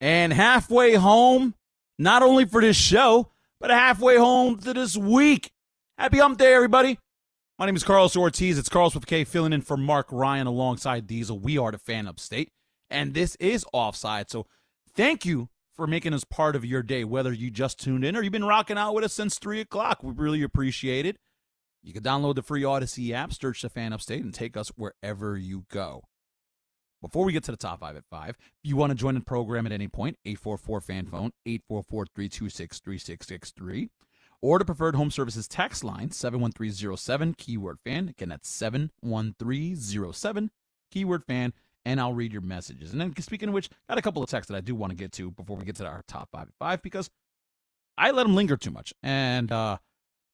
and halfway home, not only for this show, but halfway home to this week. Happy hump day, everybody. My name is Carlos Ortiz. It's Carlos with K filling in for Mark Ryan alongside Diesel. We are the fan upstate, and this is offside. So thank you for making us part of your day, whether you just tuned in or you've been rocking out with us since 3 o'clock. We really appreciate it. You can download the free Audacy app, search the fan upstate, and take us wherever you go. Before we get to the top five at five, if you want to join the program at any point, 844 fan phone, 844 326 3663, or the preferred home services text line, 71307, keyword fan. Again, that's 71307, keyword fan, and I'll read your messages. And then, speaking of which, got a couple of texts that I do want to get to before we get to our top five at five because I let them linger too much. And, uh,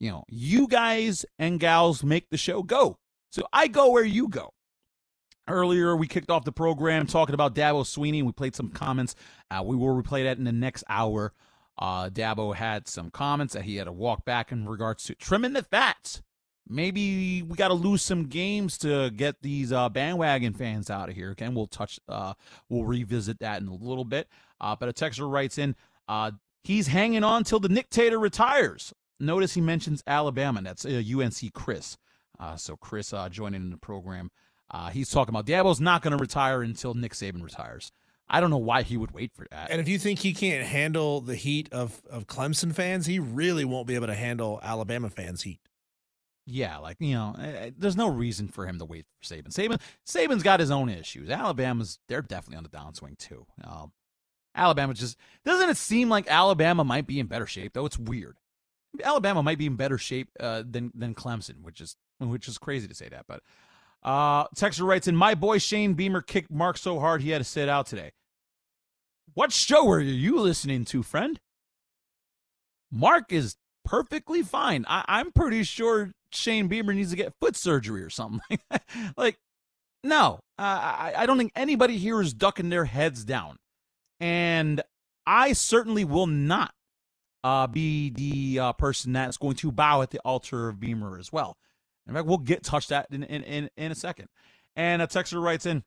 you know, you guys and gals make the show go. So I go where you go. Earlier, we kicked off the program talking about Dabo Swinney. We played some comments. Uh, we will replay that in the next hour. Uh, Dabo had some comments that he had to walk back in regards to trimming the fats. Maybe we got to lose some games to get these uh, bandwagon fans out of here. Again, we'll touch, uh, we'll revisit that in a little bit. Uh, but a texter writes in, uh, he's hanging on till the Nick Tater retires. Notice he mentions Alabama. That's UNC Chris. so Chris joining in the program. Uh, he's talking about Dabo's not going to retire until Nick Saban retires. I don't know why he would wait for that. And if you think he can't handle the heat of of Clemson fans, he really won't be able to handle Alabama fans' heat. Yeah, like you know, eh, eh, there's no reason for him to wait for Saban. Saban, Saban's got his own issues. Alabama's they're definitely on the downswing too. Um, Alabama just doesn't it seem like Alabama might be in better shape though? It's weird. Alabama might be in better shape uh, than than Clemson, which is which is crazy to say that, but uh, Texter writes in, my boy Shane Beamer kicked Mark so hard he had to sit out today. What show are you listening to, friend? Mark is perfectly fine. I- I'm pretty sure Shane Beamer needs to get foot surgery or something. like, no, uh, I-, I don't think anybody here is ducking their heads down. And I certainly will not uh, be the uh, person that's going to bow at the altar of Beamer as well. In fact, we'll get touch that in in, in, in a second. And a texter writes in,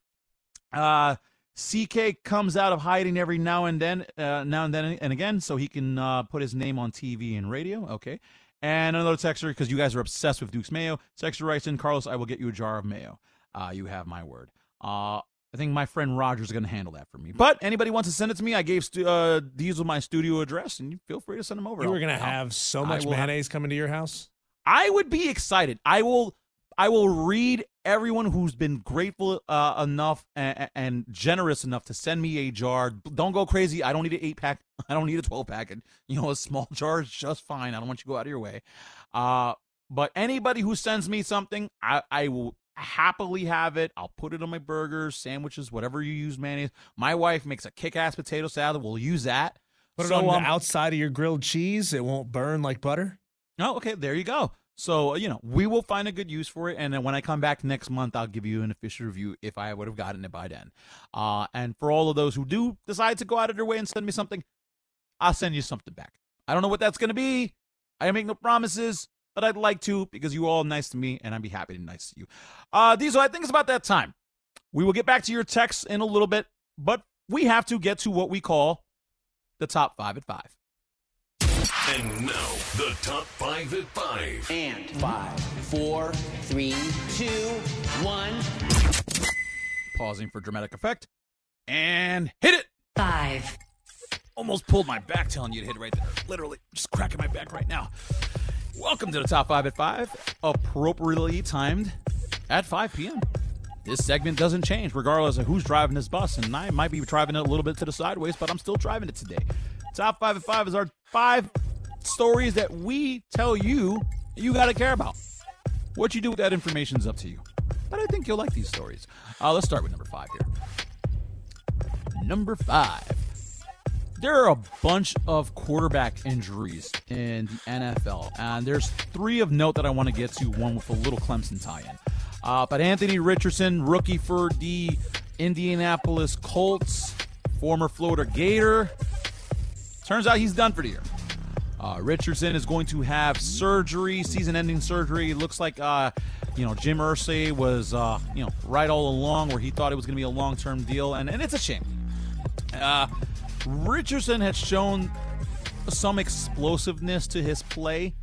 uh, CK comes out of hiding every now and then, uh, now and then and again, so he can uh, put his name on TV and radio. Okay. And another texter, because you guys are obsessed with Duke's mayo. Texter writes in, Carlos, I will get you a jar of mayo. Uh, you have my word. Uh, I think my friend Roger's is going to handle that for me. But anybody wants to send it to me, I gave stu- uh, Diesel my studio address, and you feel free to send them over. You were going to have so much mayonnaise have- coming to your house? I would be excited. I will I will read everyone who's been grateful uh, enough and, and, generous enough to send me a jar. Don't go crazy. I don't need an eight pack. I don't need a twelve pack. And you know, a small jar is just fine. I don't want you to go out of your way. Uh, but anybody who sends me something, I, I will happily have it. I'll put it on my burgers, sandwiches, whatever you use mayonnaise. My wife makes a kick-ass potato salad. We'll use that. Put so, it on um, the outside of your grilled cheese. It won't burn like butter. Oh, okay. There you go. So, you know, we will find a good use for it. And then when I come back next month, I'll give you an official review if I would have gotten it by then. Uh, and for all of those who do decide to go out of their way and send me something, I'll send you something back. I don't know what that's going to be. I make no promises, but I'd like to because you all nice to me and I'd be happy to be nice to you. Uh, Diesel, I think it's about that time. We will get back to your texts in a little bit, but we have to get to what we call the top five at five. And now, the top five at five. And five, four, three, two, one. Pausing for dramatic effect. And hit it. Five. Almost pulled my back telling you to hit it right there. Literally, just cracking my back right now. Welcome to the top five at five, appropriately timed at 5 p.m. This segment doesn't change regardless of who's driving this bus, and I might be driving it a little bit to the sideways, but I'm still driving it today. Top five at five is our five stories that we tell you you got to care about. What you do with that information is up to you. But I think you'll like these stories. Uh, let's start with number five here. Number five. There are a bunch of quarterback injuries in the NFL, and there's three of note that I want to get to. One with a little Clemson tie-in, uh, but Anthony Richardson, rookie for the Indianapolis Colts, former Florida Gator, turns out he's done for the year. Uh, Richardson is going to have surgery, season-ending surgery. It looks like, uh, you know, Jim Irsay was, uh, you know, right all along where he thought it was going to be a long-term deal, and, and it's a shame. Uh, Richardson has shown some explosiveness to his play.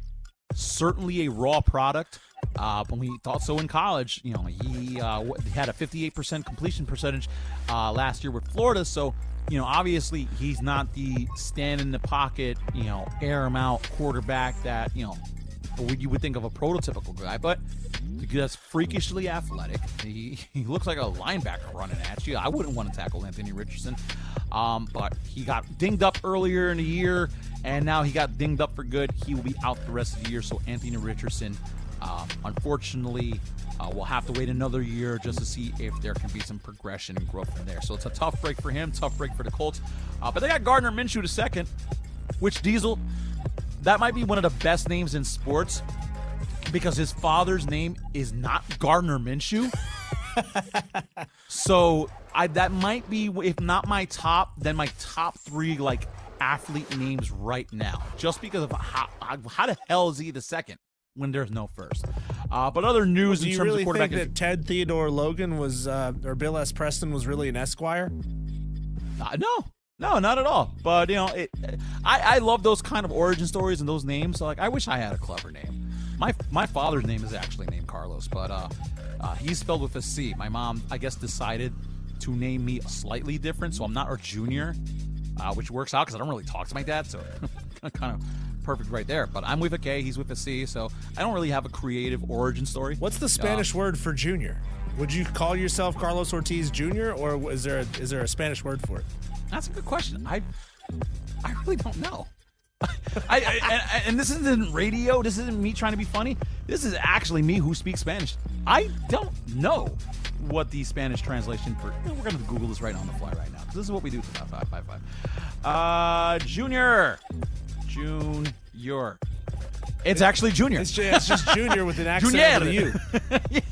Certainly a raw product. Uh, but we thought so in college. You know, he uh, had a 58% completion percentage uh, last year with Florida. So, you know, obviously he's not the stand in the pocket, you know, air him out quarterback that, you know, you would think of a prototypical guy. But that's freakishly athletic. He, he looks like a linebacker running at you. I wouldn't want to tackle Anthony Richardson. Um, but he got dinged up earlier in the year, and now he got dinged up for good. He will be out the rest of the year. So Anthony Richardson, um, unfortunately, uh, we'll have to wait another year just to see if there can be some progression and growth from there. So it's a tough break for him, tough break for the Colts. Uh, but they got Gardner Minshew to second, which Diesel, that might be one of the best names in sports because his father's name is not Gardner Minshew. so I that might be if not my top, then my top three like athlete names right now, just because of how how the hell is he the second when there's no first? Uh, but other news Do in terms really of quarterback Do you think that Ted Theodore Logan was, uh, or Bill S. Preston was really an Esquire? Uh, no, no, not at all. But you know, it, I I love those kind of origin stories and those names. So like, I wish I had a clever name. My my father's name is actually named Carlos, but uh, uh, he's spelled with a C. My mom, I guess, decided to name me slightly different, so I'm not a junior, uh, which works out because I don't really talk to my dad, so kind of perfect right there. But I'm with a K, he's with a C, so I don't really have a creative origin story. What's the Spanish word for junior? Would you call yourself Carlos Ortiz Jr. or is there a, is there a Spanish word for it? That's a good question. I I really don't know. I, I and, and this isn't radio. This isn't me trying to be funny. This is actually me who speaks Spanish. I don't know what the Spanish translation for. We're going to Google this right on the fly right now this is what we do for five five five. Uh, junior, junior. It's actually junior. It's just, it's just junior with an accent of the U.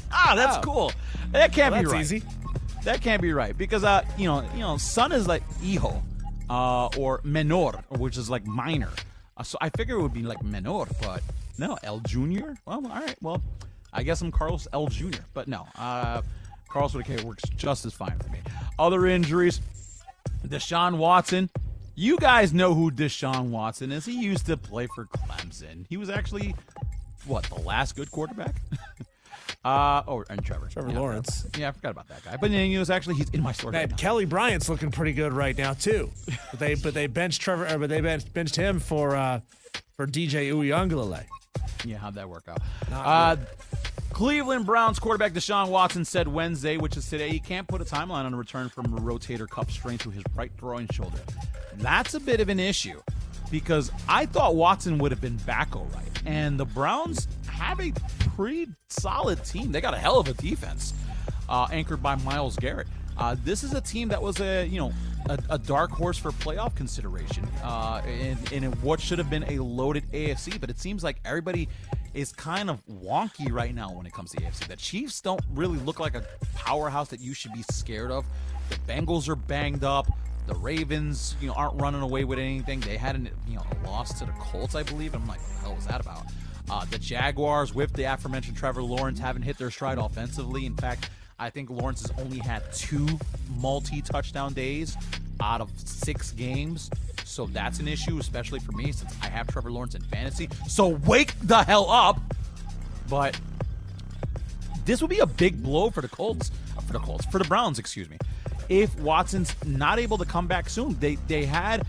ah, that's Oh. cool. That can't Well, be that's right. easy. That can't be right because uh, you know, you know, son is like hijo, uh, or menor, which is like minor. Uh, so I figure it would be like menor, but no, El Junior. Well, all right. Well, I guess I'm Carlos El Junior, but no, uh, Carlos with a K works just as fine for me. Other injuries: Deshaun Watson. You guys know who Deshaun Watson is. He used to play for Clemson. He was actually what the last good quarterback. Uh oh, and Trevor. Trevor Yeah, Lawrence. Yeah, I forgot about that guy. But then he was actually he's in my story. right Kelly Bryant's looking pretty good right now too. But they but they benched Trevor, or, but they benched, benched him for uh, for DJ Uiagalelei. Yeah, how'd that work out? Uh, Cleveland Browns quarterback Deshaun Watson said Wednesday, which is today, he can't put a timeline on a return from a rotator cuff strain to his right groin shoulder. That's a bit of an issue because I thought Watson would have been back all right. And the Browns have a pretty solid team. They got a hell of a defense, uh, anchored by Myles Garrett. Uh, this is a team that was a you know a, a dark horse for playoff consideration, uh, in, in what should have been a loaded AFC. But it seems like everybody is kind of wonky right now when it comes to AFC. The Chiefs don't really look like a powerhouse that you should be scared of. The Bengals are banged up. The Ravens, you know, aren't running away with anything. They had an, you know, a loss to the Colts, I believe. I'm like, what the hell was that about? Uh, the Jaguars, with the aforementioned Trevor Lawrence, haven't hit their stride offensively. In fact, I think Lawrence has only had two multi-touchdown days out of six games. So that's an issue, especially for me, since I have Trevor Lawrence in fantasy. So wake the hell up! But this would be a big blow for the Colts, uh, for the Colts, for the Browns, excuse me. If Watson's not able to come back soon, they they had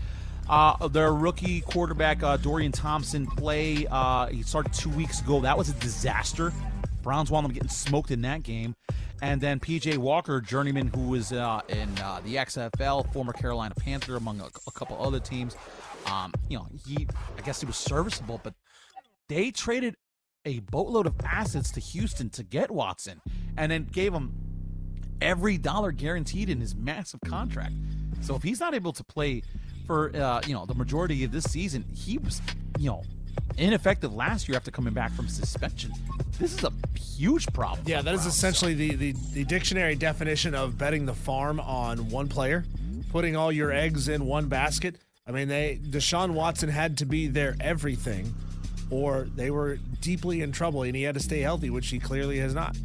uh, their rookie quarterback uh, Dorian Thompson play. Uh, he started two weeks ago. That was a disaster. Browns wound up getting smoked in that game. And then PJ Walker, journeyman who was uh, in uh, the XFL, former Carolina Panther, among a, a couple other teams. Um, you know, he I guess he was serviceable, but they traded a boatload of assets to Houston to get Watson and then gave him every dollar guaranteed in his massive contract. So if he's not able to play for uh, you know the majority of this season, he was you know ineffective last year after coming back from suspension. This is a huge problem. Yeah, that is essentially the, the, the dictionary definition of betting the farm on one player, putting all your eggs in one basket. I mean, they Deshaun Watson had to be their everything, or they were deeply in trouble, and he had to stay healthy, which he clearly has not.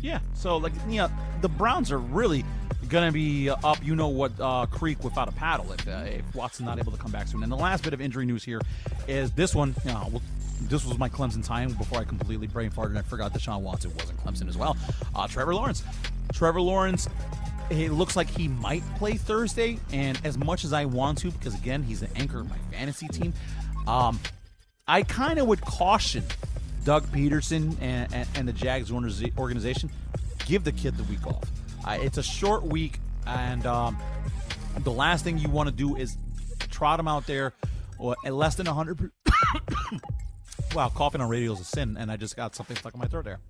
Yeah. So like you know, the Browns are really gonna be up. You know what uh, creek without a paddle if uh, if Watson's not able to come back soon. And the last bit of injury news here is this one. You know, well, this was my Clemson time before I completely brain farted and I forgot that Sean Watson wasn't Clemson as well. Uh, Trevor Lawrence. Trevor Lawrence. It looks like he might play Thursday, and as much as I want to, because again, he's an anchor of my fantasy team, um, I kind of would caution Doug Pederson and, and, and the Jags organization give the kid the week off. Uh, it's a short week, and um, the last thing you want to do is trot him out there or at less than 100. wow, coughing on radio is a sin, and I just got something stuck in my throat there.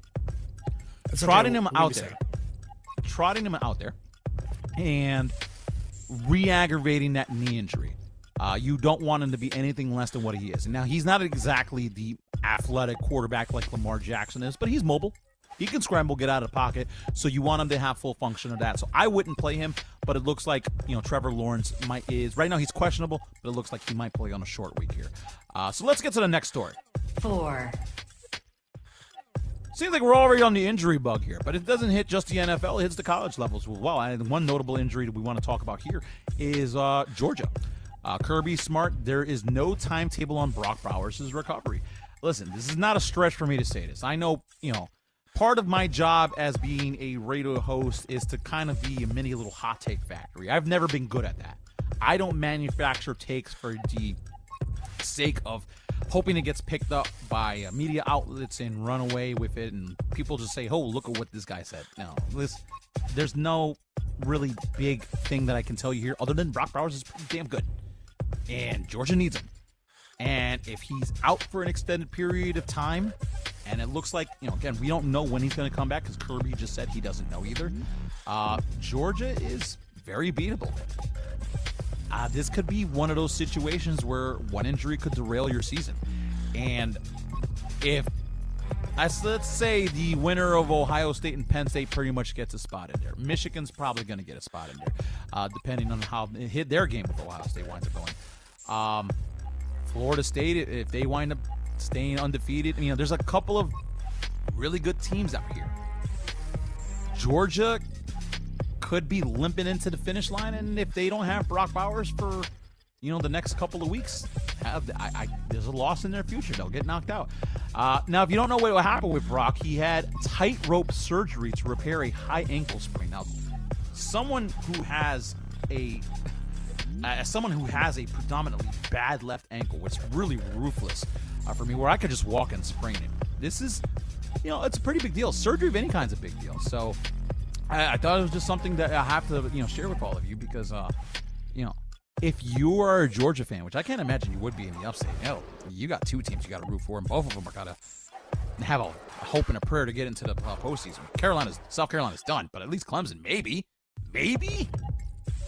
That's trotting okay. him out there, trotting him out there, and re-aggravating that knee injury. Uh, you don't want him to be anything less than what he is. And now he's not exactly the athletic quarterback like Lamar Jackson is, but he's mobile. He can scramble, get out of pocket. So you want him to have full function of that. So I wouldn't play him, but it looks like you know Trevor Lawrence might is right now he's questionable, but it looks like he might play on a short week here. Uh, so let's get to the next story. Four. Seems like we're already on the injury bug here, but it doesn't hit just the NFL; it hits the college levels as well. And one notable injury that we want to talk about here is uh, Georgia. Uh, Kirby Smart, there is no timetable on Brock Bowers' recovery. Listen, this is not a stretch for me to say this. I know, you know, part of my job as being a radio host is to kind of be a mini little hot take factory. I've never been good at that. I don't manufacture takes for the sake of hoping it gets picked up by uh, media outlets and run away with it, and people just say, "Oh, look at what this guy said." No, this, there's no really big thing that I can tell you here, other than Brock Bowers is pretty damn good, and Georgia needs him. And if he's out for an extended period of time, and it looks like you know, again, we don't know when he's going to come back because Kirby just said he doesn't know either. Uh, Georgia is very beatable uh, this could be one of those situations where one injury could derail your season. And if let's say the winner of Ohio State and Penn State pretty much gets a spot in there. Michigan's probably going to get a spot in there, uh, depending on how hit their game with Ohio State winds up going. Um, Florida State, if they wind up staying undefeated, you know, there's a couple of really good teams out here. Georgia could be limping into the finish line, and if they don't have Brock Bowers for you know the next couple of weeks, have I, I, there's a loss in their future. They'll get knocked out. Uh, now, if you don't know what happened with Brock, he had tightrope surgery to repair a high ankle sprain. Now, someone who has a uh, someone who has a predominantly bad left ankle, it's really ruthless uh, for me, where I could just walk and sprain it. This is, you know, it's a pretty big deal. Surgery of any kind is a big deal. So I, I, thought it was just something that I have to you know share with all of you because uh, you know if you are a Georgia fan, which I can't imagine you would be in the upstate, no, you got two teams you got to root for, and both of them are gotta have a hope and a prayer to get into the uh, postseason. Carolina's South Carolina's done, but at least Clemson, maybe, maybe,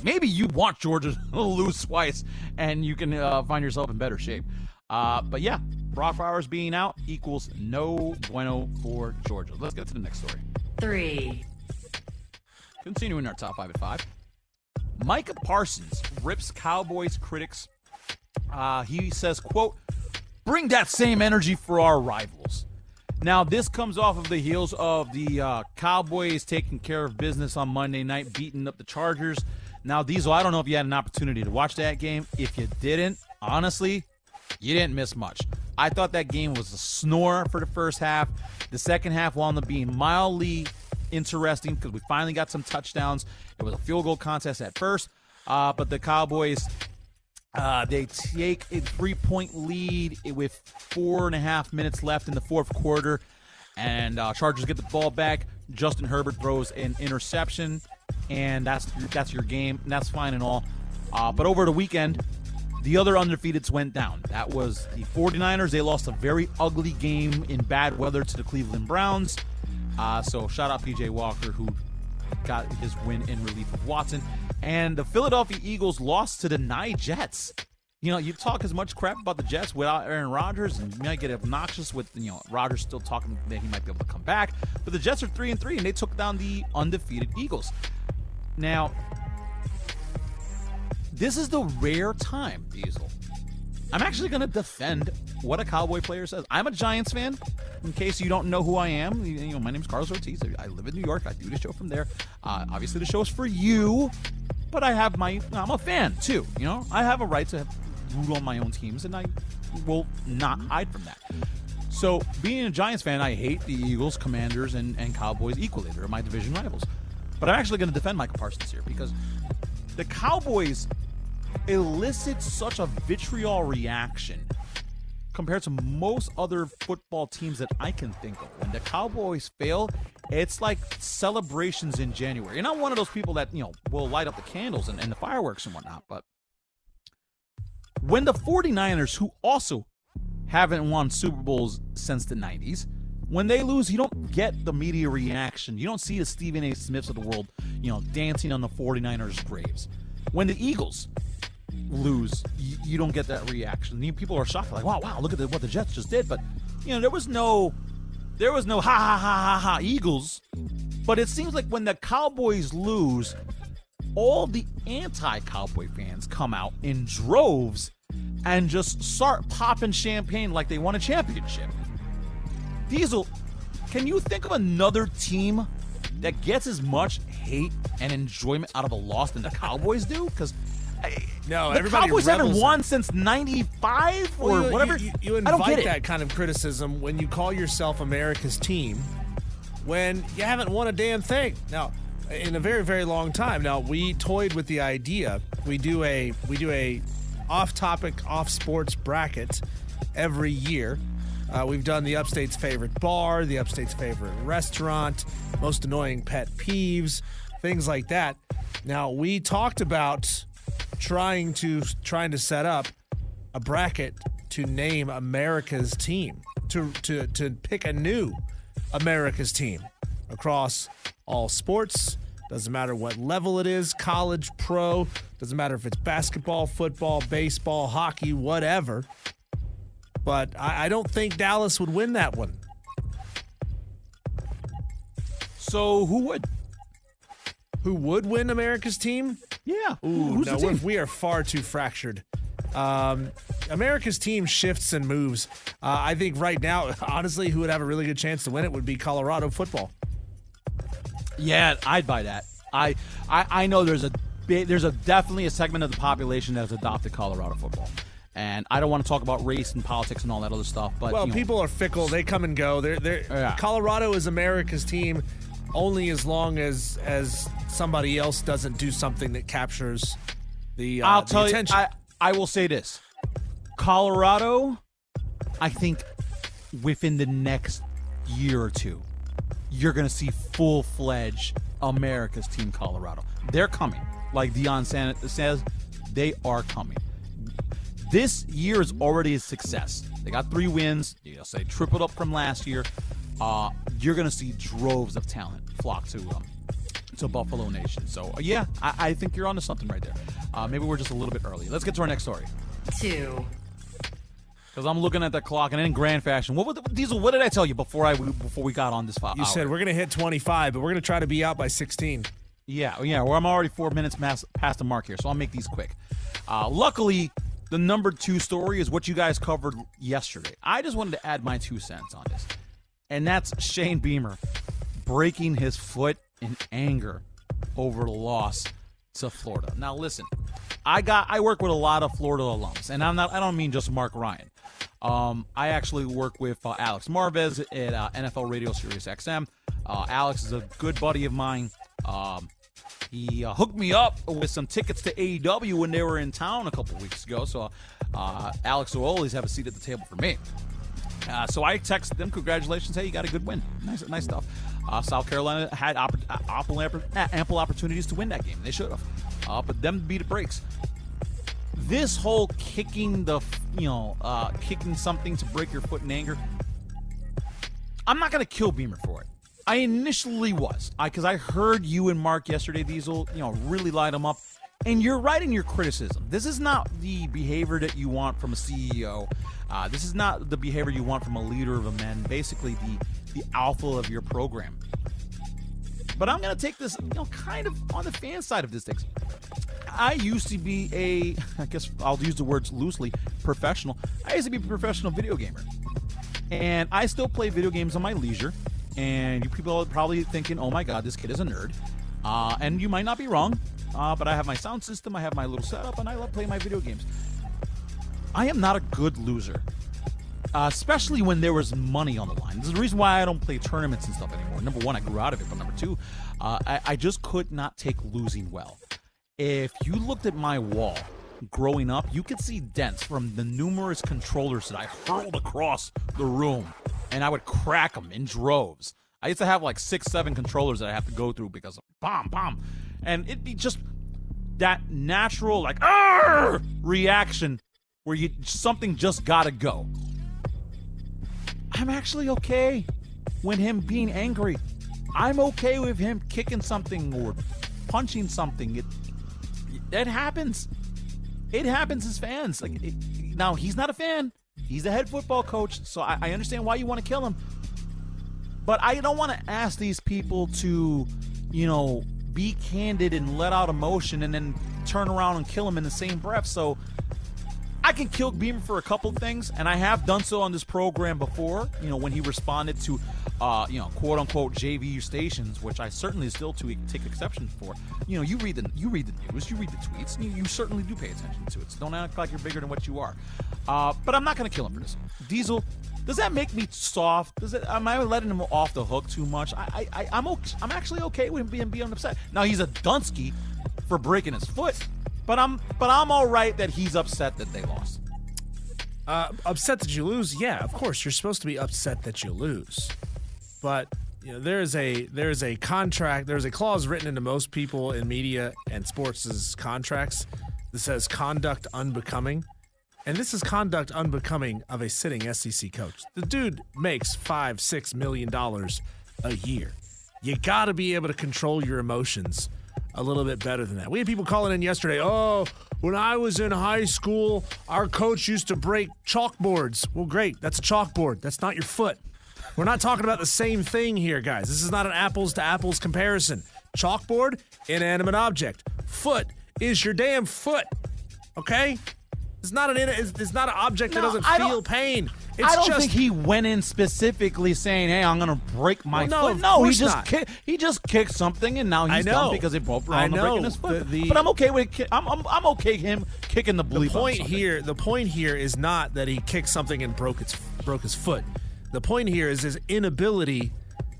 maybe you want Georgia to lose twice, and you can uh, find yourself in better shape. Uh, but yeah, Brock Bowers being out equals no bueno for Georgia. Let's get to the next story. Three. Continuing our top five at five. Micah Parsons rips Cowboys critics. Uh, he says, quote, bring that same energy for our rivals. Now, this comes off of the heels of the uh, Cowboys taking care of business on Monday night, beating up the Chargers. Now, Diesel, I don't know if you had an opportunity to watch that game. If you didn't, honestly, you didn't miss much. I thought that game was a snore for the first half. The second half wound up being mildly interesting because we finally got some touchdowns. It was a field goal contest at first, uh, but the Cowboys uh, they take a three point lead with four and a half minutes left in the fourth quarter, and uh, Chargers get the ball back. Justin Herbert throws an interception, and that's that's your game, and that's fine and all. Uh, but over the weekend, the other undefeateds went down. That was the 49ers. They lost a very ugly game in bad weather to the Cleveland Browns. Uh, so shout out PJ Walker who got his win in relief of Watson. And the Philadelphia Eagles lost to the Nye Jets. You know, you talk as much crap about the Jets without Aaron Rodgers, and you might get obnoxious with you know Rodgers still talking that he might be able to come back. But the Jets are three and three, and they took down the undefeated Eagles. Now, this is the rare time, Diesel. I'm actually going to defend what a Cowboy player says. I'm a Giants fan, in case you don't know who I am, you know, my name's Carlos Ortiz. I live in New York. I do the show from there. Uh, obviously, the show is for you, but I have my. I'm a fan too. You know, I have a right to root on my own teams, and I will not hide from that. So, being a Giants fan, I hate the Eagles, Commanders, and, and Cowboys equally. They're my division rivals. But I'm actually going to defend Michael Parsons here because the Cowboys elicit such a vitriol reaction compared to most other football teams that I can think of. When the Cowboys fail, it's like celebrations in January. You're not one of those people that, you know, will light up the candles and, and the fireworks and whatnot, but when the 49ers, who also haven't won Super Bowls since the 90s, when they lose, you don't get the media reaction. You don't see the Stephen A. Smiths of the world, you know, dancing on the 49ers' graves. When the Eagles lose, you, you don't get that reaction. You- People are shocked, like, wow, wow, look at the, what the Jets just did. But, you know, there was no, there was no ha ha ha ha ha Eagles. But it seems like when the Cowboys lose, all the anti-Cowboy fans come out in droves and just start popping champagne like they won a championship. Diesel, can you think of another team that gets as much hate and enjoyment out of a loss than the Cowboys do? Because No, the everybody Cowboys haven't won since '95 or Well, you- whatever. You, you, I don't invite that kind of criticism when you call yourself America's team when you haven't won a damn thing. Now, in a very very long time. Now, we toyed with the idea. We do a we do a off-topic, off-sports bracket every year. Uh, we've done the Upstate's favorite bar, the Upstate's favorite restaurant, most annoying pet peeves, things like that. Now, we talked about trying to trying to set up a bracket to name America's team to to to pick a new America's team across all sports. Doesn't matter what level it is, college, pro. Doesn't matter if it's basketball, football, baseball, hockey, whatever. But I, I don't think Dallas would win that one. so who would? Who would win America's team? Yeah. Ooh, Who's no, the team? we are far too fractured. Um, America's team shifts and moves. Uh, I think right now, honestly, who would have a really good chance to win it would be Colorado football. Yeah, I'd buy that. I, I I know there's a there's a definitely a segment of the population that has adopted Colorado football, and I don't want to talk about race and politics and all that other stuff. But Well, you know, people are fickle; they come and go. They're, they're, Yeah. Colorado is America's team only as long as as somebody else doesn't do something that captures the, uh, I'll tell attention. you, I, I will say this: Colorado, I think within the next year or two, you're going to see full fledged America's team Colorado. They're coming, like Deion says, they are coming. This year is already a success. They got three wins. You'll say tripled up from last year. Uh, you're going to see droves of talent flock to um, to Buffalo Nation. So uh, yeah, I, I think you're onto something right there. Uh, maybe we're just a little bit early. Let's get to our next story two, because I'm looking at the clock and in grand fashion. What, would Diesel? What did I tell you before I before we got on this file? you said we're going to hit 25, but we're going to try to be out by 16. Yeah, yeah. Well, I'm already four minutes mas- past the mark here, so I'll make these quick. Uh, luckily, the number two story is what you guys covered yesterday. I just wanted to add my two cents on this, and that's Shane Beamer breaking his foot in anger over the loss to Florida. Now, listen, I got I work with a lot of Florida alums, and I'm not I don't mean just Mark Ryan. Um, I actually work with uh, Alex Marvez at uh, NFL Radio Sirius XM. Uh, Alex is a good buddy of mine. Um, he uh, hooked me up with some tickets to AEW when they were in town a couple weeks ago. So uh, Alex always have a seat at the table for me. Uh, so I texted them, congratulations, hey, you got a good win. Nice, nice stuff. Uh, South Carolina had uh, ample, ample opportunities to win that game. They should have. Uh, but them beat the brakes. This whole kicking the, you know, uh, kicking something to break your foot in anger, I'm not to kill Beamer for it. I initially was, because I, heard you and Mark yesterday, Diesel, you know, really light them up. And you're right in your criticism. This is not the behavior that you want from a CEO. Uh, this is not the behavior you want from a leader of a men, basically the the alpha of your program. But I'm going to take this, you know, kind of on the fan side of this thing. I used to be a, I guess I'll use the words loosely, professional. I used to be a professional video gamer. And I still play video games on my leisure. And you people are probably thinking, oh my God, this kid is a nerd. Uh, and you might not be wrong, uh, but I have my sound system, I have my little setup, and I love playing my video games. I am not a good loser, uh, especially when there was money on the line. This is the reason why I don't play tournaments and stuff anymore. Number one, I grew out of it, but number two, uh, I, I just could not take losing well. If you looked at my wall growing up, you could see dents from the numerous controllers that I hurled across the room, and I would crack them in droves. I used to have like six, seven controllers that I have to go through because of bomb, bomb, and it'd be just that natural like reaction where you something just gotta go. I'm actually okay with him being angry. I'm okay with him kicking something or punching something. It it happens. It happens as fans. Like it, now, he's not a fan. He's the head football coach, so I, I understand why you want to kill him. But I don't want to ask these people to, you know, be candid and let out emotion and then turn around and kill him in the same breath. So I can kill Beamer for a couple things, and I have done so on this program before. You know, when he responded to, uh, you know, quote unquote JVU stations, which I certainly still to take exception for. You know, you read the you read the news, you read the tweets, you, you certainly do pay attention to it. So don't act like you're bigger than what you are. Uh, but I'm not going to kill him for this. Diesel, does that make me soft? Does it? Am I letting him off the hook too much? I, I, I am okay, I'm actually okay with him being being upset. Now he's a Dunsky for breaking his foot. But I'm but I'm all right that he's upset that they lost. Uh, upset that you lose? Yeah, of course. You're supposed to be upset that you lose. But you know, there is a there is a contract. There's a clause written into most people in media and sports' contracts that says conduct unbecoming, and this is conduct unbecoming of a sitting SEC coach. The dude makes five six million dollars a year. You got to be able to control your emotions a little bit better than that. We had people calling in yesterday. Oh, when I was in high school, our coach used to break chalkboards. Well, great. That's a chalkboard. That's not your foot. We're not talking about the same thing here, guys. This is not an apples to apples comparison. Chalkboard, inanimate object. Foot is your damn foot. Okay? It's not an it's, it's not an object that doesn't I feel pain. It's I don't just think he went in specifically saying, "Hey, I'm going to break my Well, no, foot." No, he just ki- he just kicked something, and now he's done because it broke I around breaking know. his foot. The- the- but I'm okay with ki- I'm, I'm I'm okay him kicking the bleep. the point here the point here is not that he kicked something and broke its broke his foot the point here is his inability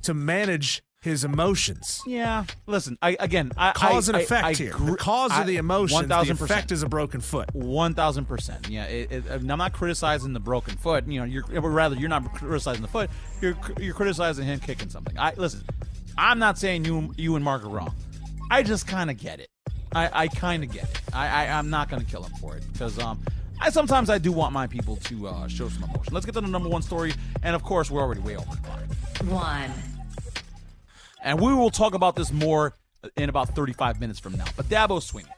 to manage his emotions Yeah, listen. I again, I cause I, and effect I here gr- the cause I- of the emotions 1000%. effect is a broken foot One thousand percent. Yeah, it, it, I'm not criticizing the broken foot. You know, you're or rather you're not criticizing the foot. You're you're criticizing him kicking something. I listen. I'm not saying you you and Mark are wrong. I just kind of get it. I, I kind of get it. I, I I'm not gonna kill him for it because um. I sometimes I do want my people to uh, show some emotion. Let's get to the number one story, and of course we're already way over the clock. one, And we will talk about this more in about 35 minutes from now. But Dabo Swinney.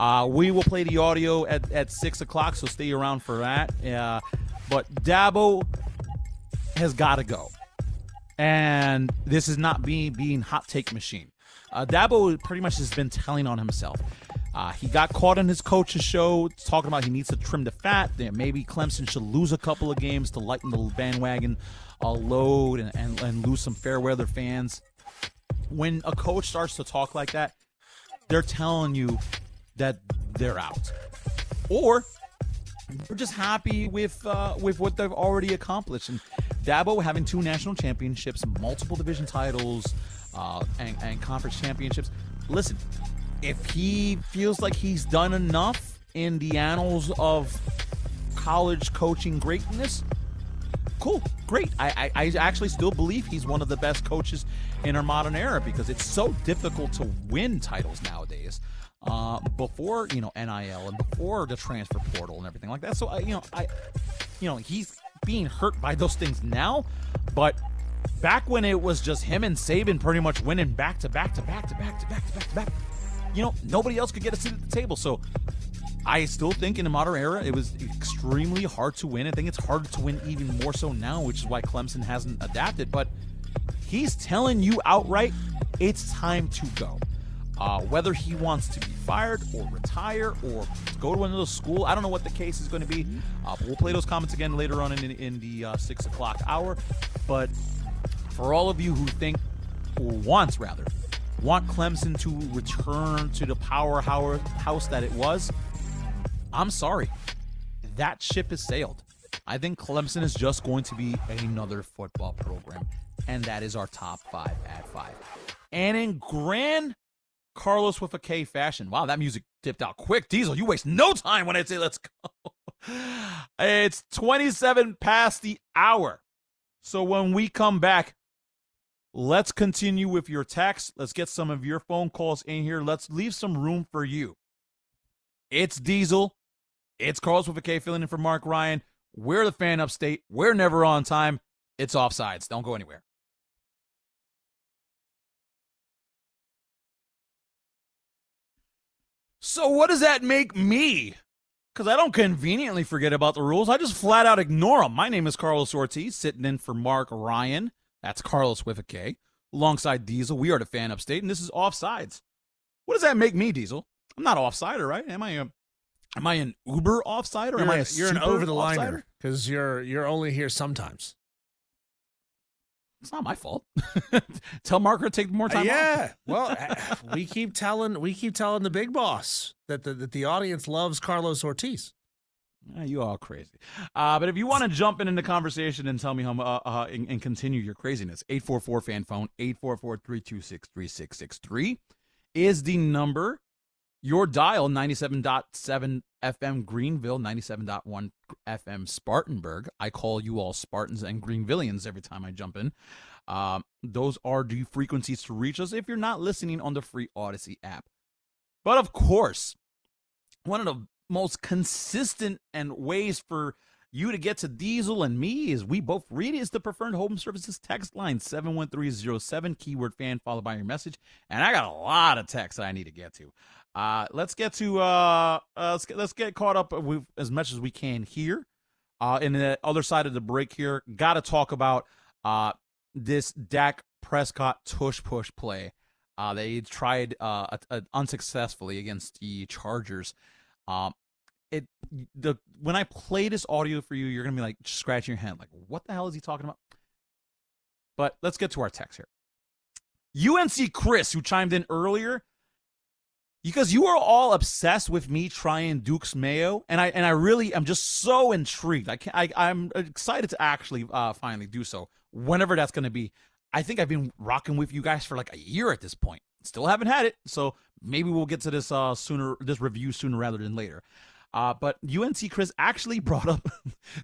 Uh, we will play the audio at, at 6 o'clock, so stay around for that. Uh, but Dabo has got to go. And this is not being being hot take machine. Uh, Dabo pretty much has been telling on himself. Uh, he got caught on his coach's show talking about he needs to trim the fat. That maybe Clemson should lose a couple of games to lighten the bandwagon uh, load and, and, and lose some fair weather fans. When a coach starts to talk like that, they're telling you that they're out, or they're just happy with uh, with what they've already accomplished. And Dabo having two national championships, multiple division titles, uh, and, and conference championships. Listen, if he feels like he's done enough in the annals of college coaching greatness, cool, great. I, I, I actually still believe he's one of the best coaches in our modern era because it's so difficult to win titles nowadays. Uh, before you know NIL and before the transfer portal and everything like that. So I, you know, I, you know, he's being hurt by those things now, but back when it was just him and Saban pretty much winning back to back to back to back to back to back to back, you know, nobody else could get a seat at the table. So I still think in the modern era it was extremely hard to win. I think it's harder to win even more so now, which is why Clemson hasn't adapted. But he's telling you outright it's time to go. Uh, whether he wants to be fired or retire or go to another school, I don't know what the case is going to be. Uh, we'll play those comments again later on in, in the uh, six o'clock hour. But for all of you who think, or wants rather, want Clemson to return to the powerhouse house that it was, I'm sorry. That ship has sailed. I think Clemson is just going to be another football program, and that is our top five at five. And in grand Carlos with a K fashion. Wow, that music dipped out quick. Diesel, you waste no time when I say let's go. it's 27 past the hour. So when we come back, let's continue with your text. Let's get some of your phone calls in here. Let's leave some room for you. It's Diesel. It's Carlos with a K filling in for Mark Ryan. We're the fan upstate. We're never on time. It's offsides. Don't go anywhere. So, what does that make me? Because I don't conveniently forget about the rules. I just flat out ignore them. My name is Carlos Ortiz, sitting in for Mark Ryan. That's Carlos with a K. Alongside Diesel, we are the fan upstate, and this is offsides. What does that make me, Diesel? I'm not offsider, right? Am I a Am I an Uber offside or you're am I a you're an over the offsider? liner because you're you're only here sometimes. It's not my fault. Tell Marker to take more Uh, time. off. yeah, well, uh, we keep telling we keep telling the big boss that the, that the audience loves Carlos Ortiz. You all crazy. Uh, but if you want to jump in in the conversation and tell me how, uh, uh, and, and continue your craziness, 844 fan phone, 844 326 3663 is the number. Your dial, 97.7 FM Greenville, 97.1 FM Spartanburg. I call you all Spartans and Greenvillians every time I jump in. Um, those are the frequencies to reach us if you're not listening on the free Audacy app. But of course, one of the most consistent and ways for you to get to Diesel and me is we both read is the preferred home services text line 71307 keyword fan followed by your message and I got a lot of texts I need to get to. Uh, let's get to uh, uh let's get, let's get caught up with as much as we can here. Uh, in the other side of the break here, got to talk about uh this Dak Prescott tush push play. Uh, they tried uh, uh, uh, unsuccessfully against the Chargers. Um, it the when I play this audio for you, you're gonna be like scratching your head, like, what the hell is he talking about? But let's get to our text here. UNC Chris, who chimed in earlier, because you are all obsessed with me trying Duke's Mayo, and I and I really am just so intrigued. I can I I'm excited to actually uh, finally do so whenever that's going to be. I think I've been rocking with you guys for like a year at this point. Still haven't had it, so maybe we'll get to this uh sooner this review sooner rather than later. Uh, but UNC Chris actually brought up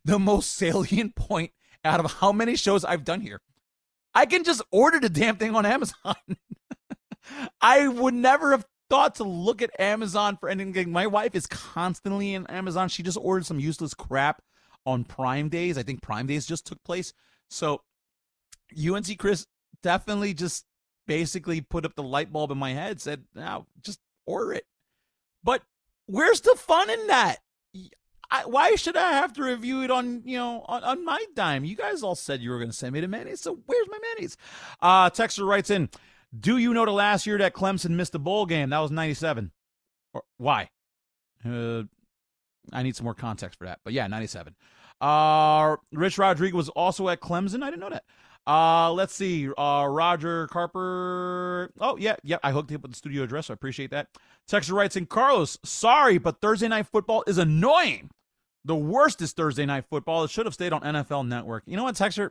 the most salient point out of how many shows I've done here. I can just order the damn thing on Amazon. I would never have thought to look at Amazon for anything. My wife is constantly in Amazon. She just ordered some useless crap on Prime Days. I think Prime Days just took place. So UNC Chris definitely just basically put up the light bulb in my head, said, now just order it. But where's the fun in that? I, why should I have to review it on you know on, on my dime? You guys all said you were going to send me the mayonnaise, so where's my mayonnaise? Uh, Texter writes in, do you know the last year that Clemson missed a bowl game? That was '97. Or why? Uh, I need some more context for that. But yeah, '97. Uh, Rich Rodriguez was also at Clemson. I didn't know that. Uh, let's see. Uh, Roger Carper. Oh, yeah, yeah. I hooked him up with the studio address. So I appreciate that. Texter writes in Carlos, sorry, but Thursday night football is annoying. The worst is Thursday night football. It should have stayed on NFL Network. You know what, Texter?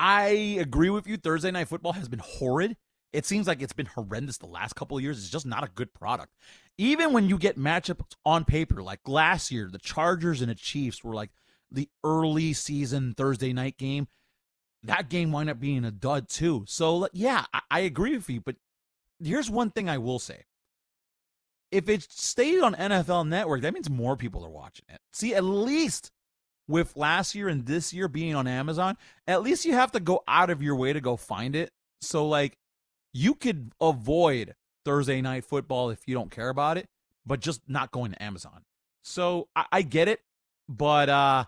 I agree with you. Thursday night football has been horrid. It seems like it's been horrendous the last couple of years. It's just not a good product. Even when you get matchups on paper, like last year, the Chargers and the Chiefs were like the early season Thursday night game. That game wound up being a dud too. So yeah, I, I agree with you. But here's one thing I will say: if it stayed on NFL Network, that means more people are watching it. See, at least with last year and this year being on Amazon, at least you have to go out of your way to go find it. So like you could avoid Thursday night football if you don't care about it, but just not going to Amazon. So I, I get it, but uh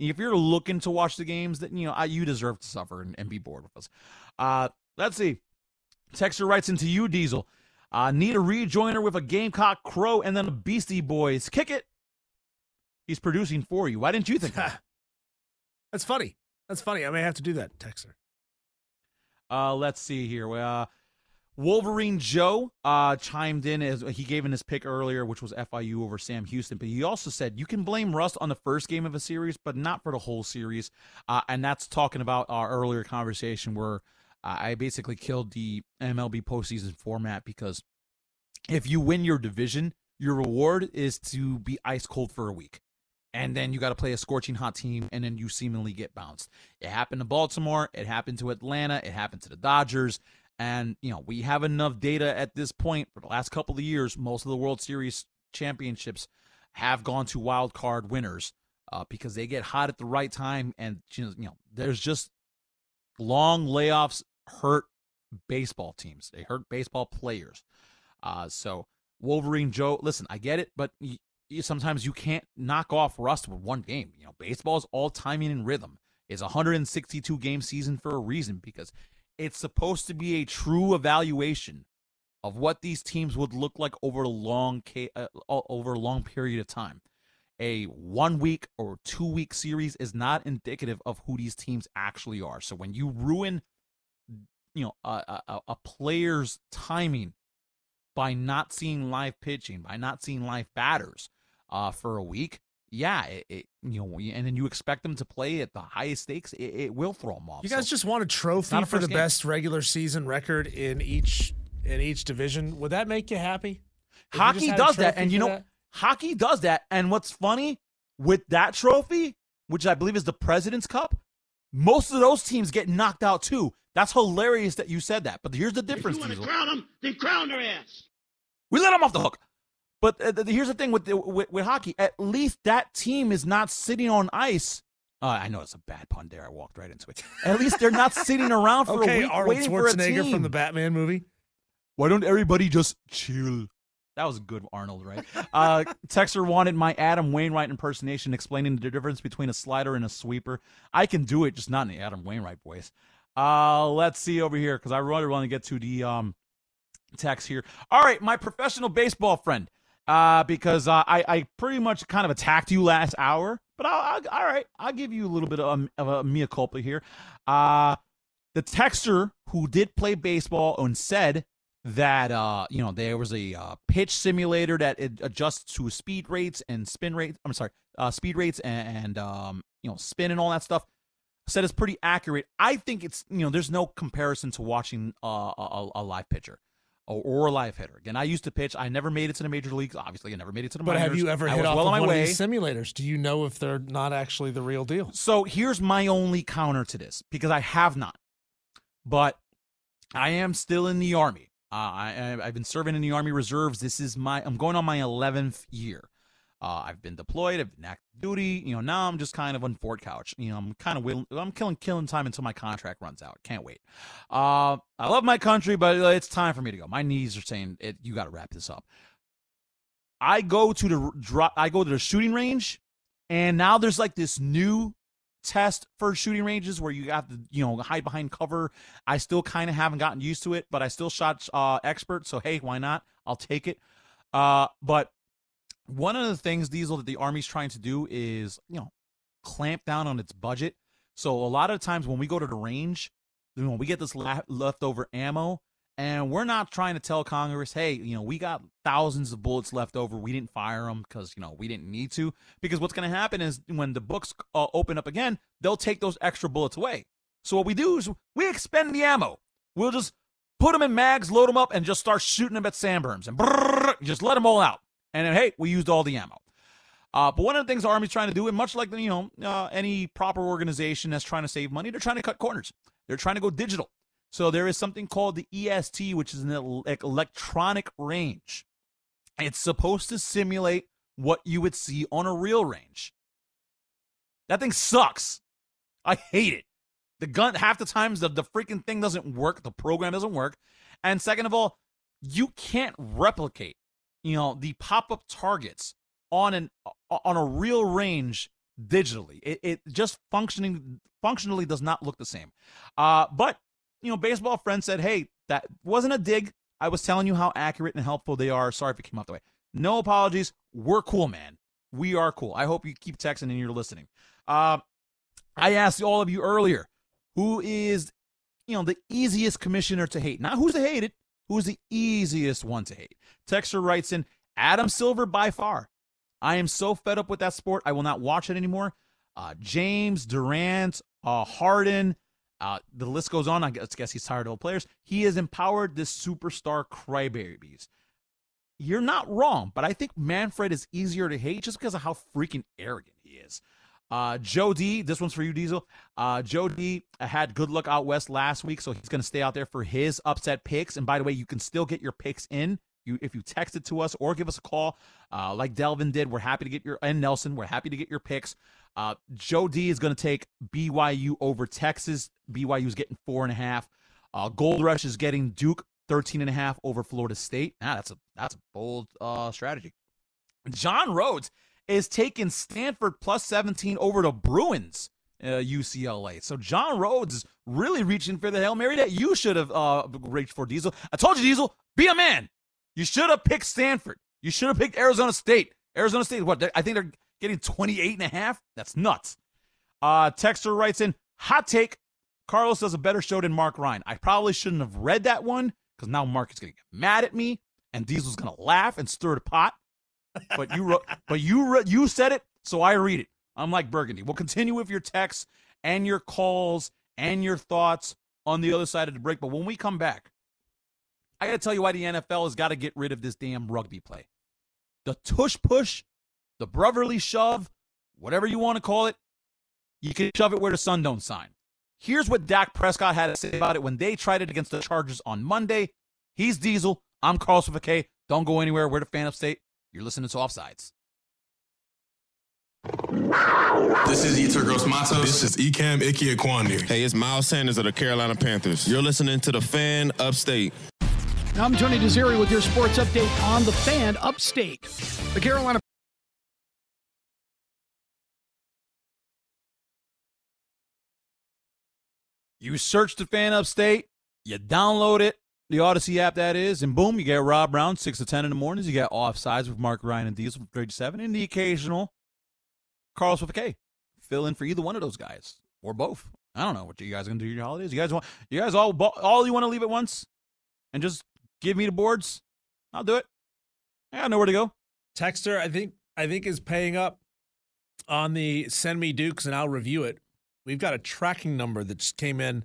if you're looking to watch the games, that you know I, you deserve to suffer and, and be bored with us. Uh, let's see. Texter writes into you, Diesel. Uh, need a rejoiner with a Gamecock Crow and then a Beastie Boys. Kick it. He's producing for you. Why didn't you think that? That's funny. That's funny. I may have to do that, Texter. Uh, let's see here. Uh, Wolverine Joe uh, chimed in as he gave in his pick earlier, which was FIU over Sam Houston. But he also said you can blame Rust on the first game of a series, but not for the whole series. Uh, and that's talking about our earlier conversation where uh, I basically killed the MLB postseason format because if you win your division, your reward is to be ice cold for a week. And then you got to play a scorching hot team, and then you seemingly get bounced. It happened to Baltimore. It happened to Atlanta. It happened to the Dodgers. And, you know, we have enough data at this point for the last couple of years. Most of the World Series championships have gone to wild card winners uh, because they get hot at the right time. And, you know, there's just long layoffs hurt baseball teams, they hurt baseball players. Uh, so, Wolverine Joe, listen, I get it, but sometimes you can't knock off rust with one game. You know, baseball's all timing and rhythm. It's a 162 game season for a reason because it's supposed to be a true evaluation of what these teams would look like over a long uh, over a long period of time. A one week or two week series is not indicative of who these teams actually are. So when you ruin, you know, a, a, a player's timing by not seeing live pitching, by not seeing live batters uh, for a week, yeah, it, it, you know, and then you expect them to play at the highest stakes, it, it will throw them off. You guys So- just want a trophy not a for the game. best regular season record in each in each division. Would that make you happy? If you hockey had does that, and you know, that? hockey does that. And what's funny with that trophy, which I believe is the President's Cup, most of those teams get knocked out too. That's hilarious that you said that. But here's the difference, If you want to crown them, then crown their ass. We let them off the hook. But uh, here's the thing with, the, with with hockey. At least that team is not sitting on ice. Uh, I know it's a bad pun there. I walked right into it. At least they're not sitting around for a Okay, week Arnold waiting for a Schwarzenegger team. from the Batman movie. Why don't everybody just chill? That was good, Arnold, right? Uh, Texter wanted my Adam Wainwright impersonation explaining the difference between a slider and a sweeper. I can do it, just not in the Adam Wainwright voice. Uh, let's see over here because I really want to get to the um text here. All right, my professional baseball friend. Uh, because uh, I I pretty much kind of attacked you last hour, but I'll, I'll all right. I'll give you a little bit of, of a mea culpa here. Uh, the texter who did play baseball and said that uh you know there was a uh, pitch simulator that it adjusts to speed rates and spin rates i'm sorry uh speed rates and, and um you know spin and all that stuff said it's pretty accurate i think it's you know there's no comparison to watching uh, a, a live pitcher or, or a live hitter again i used to pitch i never made it to the major leagues obviously i never made it to the But minors have you ever I hit off well of on one my of way these simulators? Do you know if they're not actually the real deal? so here's my only counter to this because I have not, but I am still in the army. Uh, I, I- I've been serving in the Army Reserves. This is my I'm going on my 11th year. Uh, I've been deployed. I've been active duty. You know, now I'm just kind of on Fort Couch. You know, I'm kind of I'm killing killing time until my contract runs out. Can't wait. Uh, I love my country, but it's time for me to go. My knees are saying it, you got to wrap this up. I go to the drop. I go to the shooting range, and now there's like this new test for shooting ranges where you have to you know hide behind cover. I still kind of haven't gotten used to it, but I still shot uh, expert. So hey, why not? I'll take it. Uh, but one of the things Diesel that the Army's trying to do is you know clamp down on its budget. So a lot of times when we go to the range, you know, we get this la- leftover ammo, and we're not trying to tell Congress, hey, you know, we got thousands of bullets left over. We didn't fire them because you know we didn't need to. Because what's going to happen is when the books uh, open up again, they'll take those extra bullets away. So what we do is we expend the ammo. We'll just put them in mags, load them up, and just start shooting them at sandberms and brrrr, just let them all out. And then hey, we used all the ammo. Uh, but one of the things the Army's trying to do, and much like you know uh, any proper organization that's trying to save money, they're trying to cut corners. They're trying to go digital. So there is something called the EST, which is an electronic range. It's supposed to simulate what you would see on a real range. That thing sucks. I hate it. The gun half the times the, the freaking thing doesn't work, the program doesn't work. And second of all, you can't replicate, you know, the pop-up targets on an on a real range digitally. It, it just functioning functionally does not look the same. Uh, but you know, baseball friend said, "Hey, that wasn't a dig. I was telling you how accurate and helpful they are. Sorry if it came off the way. No apologies. We're cool, man. We are cool. I hope you keep texting and you're listening. Uh, I asked all of you earlier, who is, you know, the easiest commissioner to hate? Not who's hated, who's the easiest one to hate? Texter writes in, Adam Silver by far. I am so fed up with that sport. I will not watch it anymore. Uh, James Durant, uh, Harden, uh, the list goes on. I guess, guess he's tired of old players. He has empowered this superstar crybabies. You're not wrong, but I think Manfred is easier to hate just because of how freaking arrogant he is. Uh, Joe D, this one's for you, Diesel. Uh, Joe D had good luck out west last week, so he's going to stay out there for his upset picks. And by the way, you can still get your picks in you if you text it to us or give us a call, uh, like Delvin did. We're happy to get your and Nelson. We're happy to get your picks. Uh, Joe D is going to take BYU over Texas. BYU is getting four and a half. Uh, Gold Rush is getting Duke 13 and a half over Florida State. Nah, that's a that's a bold uh, strategy. John Rhodes is taking Stanford plus 17 over the Bruins. Uh, UCLA. So John Rhodes is really reaching for the Hail Mary that you should have uh, reached for, Diesel. I told you, Diesel, be a man. You should have picked Stanford. You should have picked Arizona State. Arizona State, what? I think they're getting 28 and a half. That's nuts. Uh, Texter writes in, hot take. Carlos does a better show than Mark Ryan. I probably shouldn't have read that one because now Mark is going to get mad at me and Diesel's going to laugh and stir the pot. But you wrote, but you re- you said it, so I read it. I'm like Burgundy. We'll continue with your texts and your calls and your thoughts on the other side of the break. But when we come back, I got to tell you why the NFL has got to get rid of this damn rugby play. The tush push, the brotherly shove, whatever you want to call it, you can shove it where the sun don't shine. Here's what Dak Prescott had to say about it when they tried it against the Chargers on Monday. He's Diesel. I'm Carlos with. Don't go anywhere. We're the fan upstate. You're listening to Offsides. This is Yetur Gross Matos. This is Ikem Ickey Ekwonu. Hey, it's Miles Sanders of the Carolina Panthers. You're listening to the Fan Upstate. I'm Tony Desiri with your sports update on the Fan Upstate. The Carolina You search the fan upstate, you download it, the Audacy app that is, and boom, you get Rob Brown, 6 to 10 in the mornings. You get Offsides with Mark Ryan and Diesel from 3 to 7, and the occasional Carlos with a K. Fill in for either one of those guys, or both. I don't know what you guys are to do your holidays. You guys want, you guys all, all you want to leave at once and just give me the boards? I'll do it. I got nowhere to go. Texter, I think, I think is paying up on the send me Duke's and I'll review it. We've got a tracking number that just came in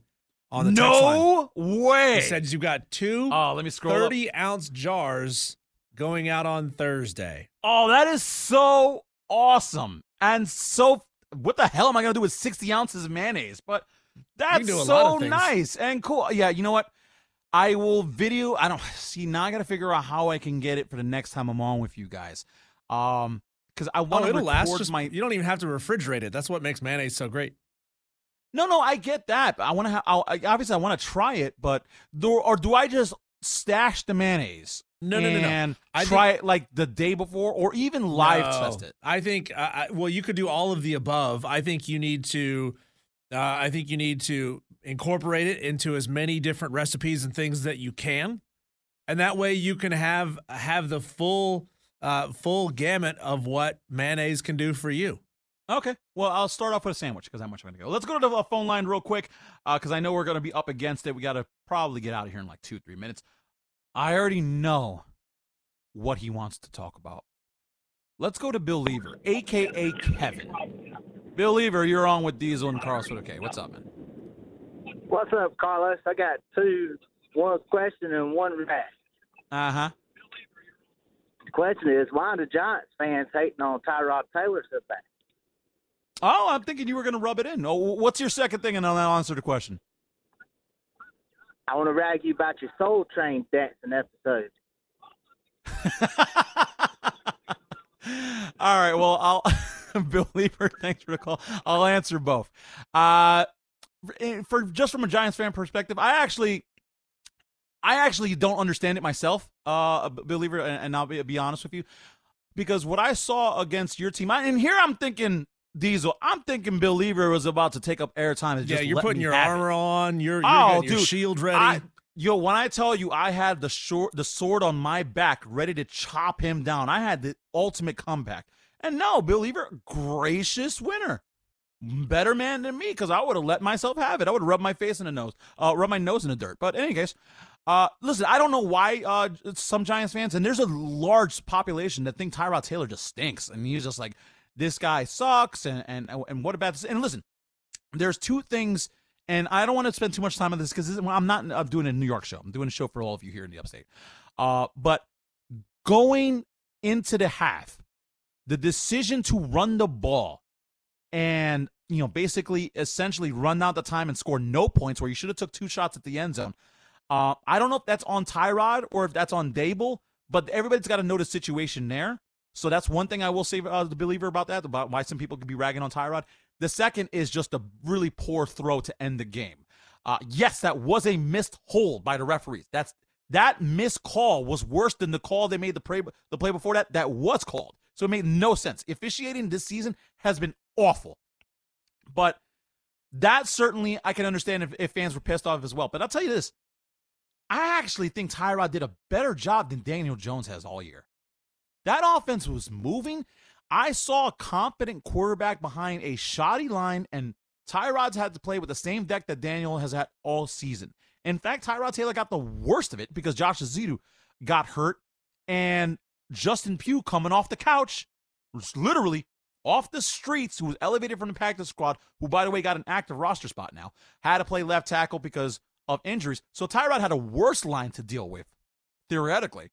on the no way. It says you've got two oh, let me scroll 30 up. ounce jars going out on Thursday. Oh, that is so awesome. And so, what the hell am I going to do with 60 ounces of mayonnaise? But that's so nice and cool. Yeah, you know what? I will video. I don't see now. I got to figure out how I can get it for the next time I'm on with you guys. Um, because I want oh, to it'll last. Just, my. You don't even have to refrigerate it. That's what makes mayonnaise so great. No, no, I get that. I want to. Ha- obviously, I want to try it, but do, or do I just stash the mayonnaise? No, no, no, no. And I try think, it like the day before, or even live no, test it. I think. Uh, I, well, you could do all of the above. I think you need to. Uh, I think you need to incorporate it into as many different recipes and things that you can, and that way you can have have the full uh, full gamut of what mayonnaise can do for you. Okay. Well, I'll start off with a sandwich because how much I'm much going to go. Let's go to the phone line real quick because uh, I know we're going to be up against it. We got to probably get out of here in like two, three minutes. I already know what he wants to talk about. Let's go to Bill Lever, a.k.a. Kevin. Bill Lever, you're on with Diesel and Carlson. Okay, what's up, man? What's up, Carlos? I got two, one question and one react. Uh huh. The question is, why are the Giants fans hating on Tyrod Taylor so bad? Oh, I'm thinking you were going to rub it in. Oh, what's your second thing, and then I'll answer the question. I want to rag you about your Soul Train dancing episode. All right. Well, I'll Bill Lever. Thanks for the call. I'll answer both. Uh, for just from a Giants fan perspective, I actually, I actually don't understand it myself. Uh, Bill Lever, and, and I'll be, be honest with you, because what I saw against your team, I, and here I'm thinking Diesel, I'm thinking Bill Lever was about to take up airtime. Yeah, you're putting your armor it. on. You're, you're oh, dude, your shield ready. I, Yo, when I tell you I had the short, the sword on my back, ready to chop him down, I had the ultimate comeback. And no, believer, gracious winner, better man than me, because I would have let myself have it. I would have rubbed my face in the nose, uh, rub my nose in the dirt. But in any case, uh, listen, I don't know why uh, some Giants fans, and there's a large population that think Tyrod Taylor just stinks, and he's just like, this guy sucks, and and and what about this? And listen, there's two things and I don't want to spend too much time on this because I'm not I'm doing a New York show. I'm doing a show for all of you here in the upstate. Uh, but going into the half, the decision to run the ball and you know basically essentially run out the time and score no points where you should have took two shots at the end zone. Uh, I don't know if that's on Tyrod or if that's on Daboll, but everybody's got to know the situation there. So that's one thing I will say uh, the believer about that about why some people could be ragging on Tyrod. The second is just a really poor throw to end the game. Uh, yes, that was a missed hold by the referees. That's that missed call was worse than the call they made the play the play before that. That was called, so it made no sense. Officiating this season has been awful, but that certainly I can understand if, if fans were pissed off as well. But I'll tell you this: I actually think Tyrod did a better job than Daniel Jones has all year. That offense was moving. I saw a competent quarterback behind a shoddy line, and Tyrod's had to play with the same deck that Daniel has had all season. In fact, Tyrod Taylor got the worst of it because Josh Ezeudu got hurt, and Justin Pugh coming off the couch, literally off the streets, who was elevated from the practice squad, who by the way got an active roster spot now, had to play left tackle because of injuries. So Tyrod had a worse line to deal with, theoretically.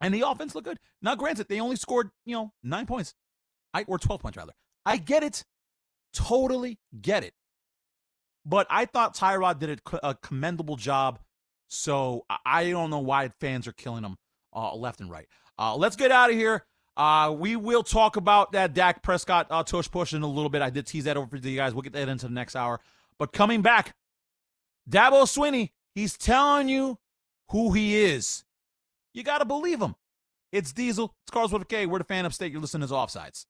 And the offense looked good. Now, granted, they only scored, you know, nine points. I or 12 points rather. I get it. Totally get it. But I thought Tyrod did a, a commendable job. So I don't know why fans are killing him uh, left and right. Uh, let's get out of here. Uh, we will talk about that Dak Prescott uh, tush push in a little bit. I did tease that over for you guys. We'll get that into the next hour. But coming back, Dabo Swinney, he's telling you who he is. You got to believe him. It's Diesel. It's a K. We're the fan upstate. You're listening to Offsides.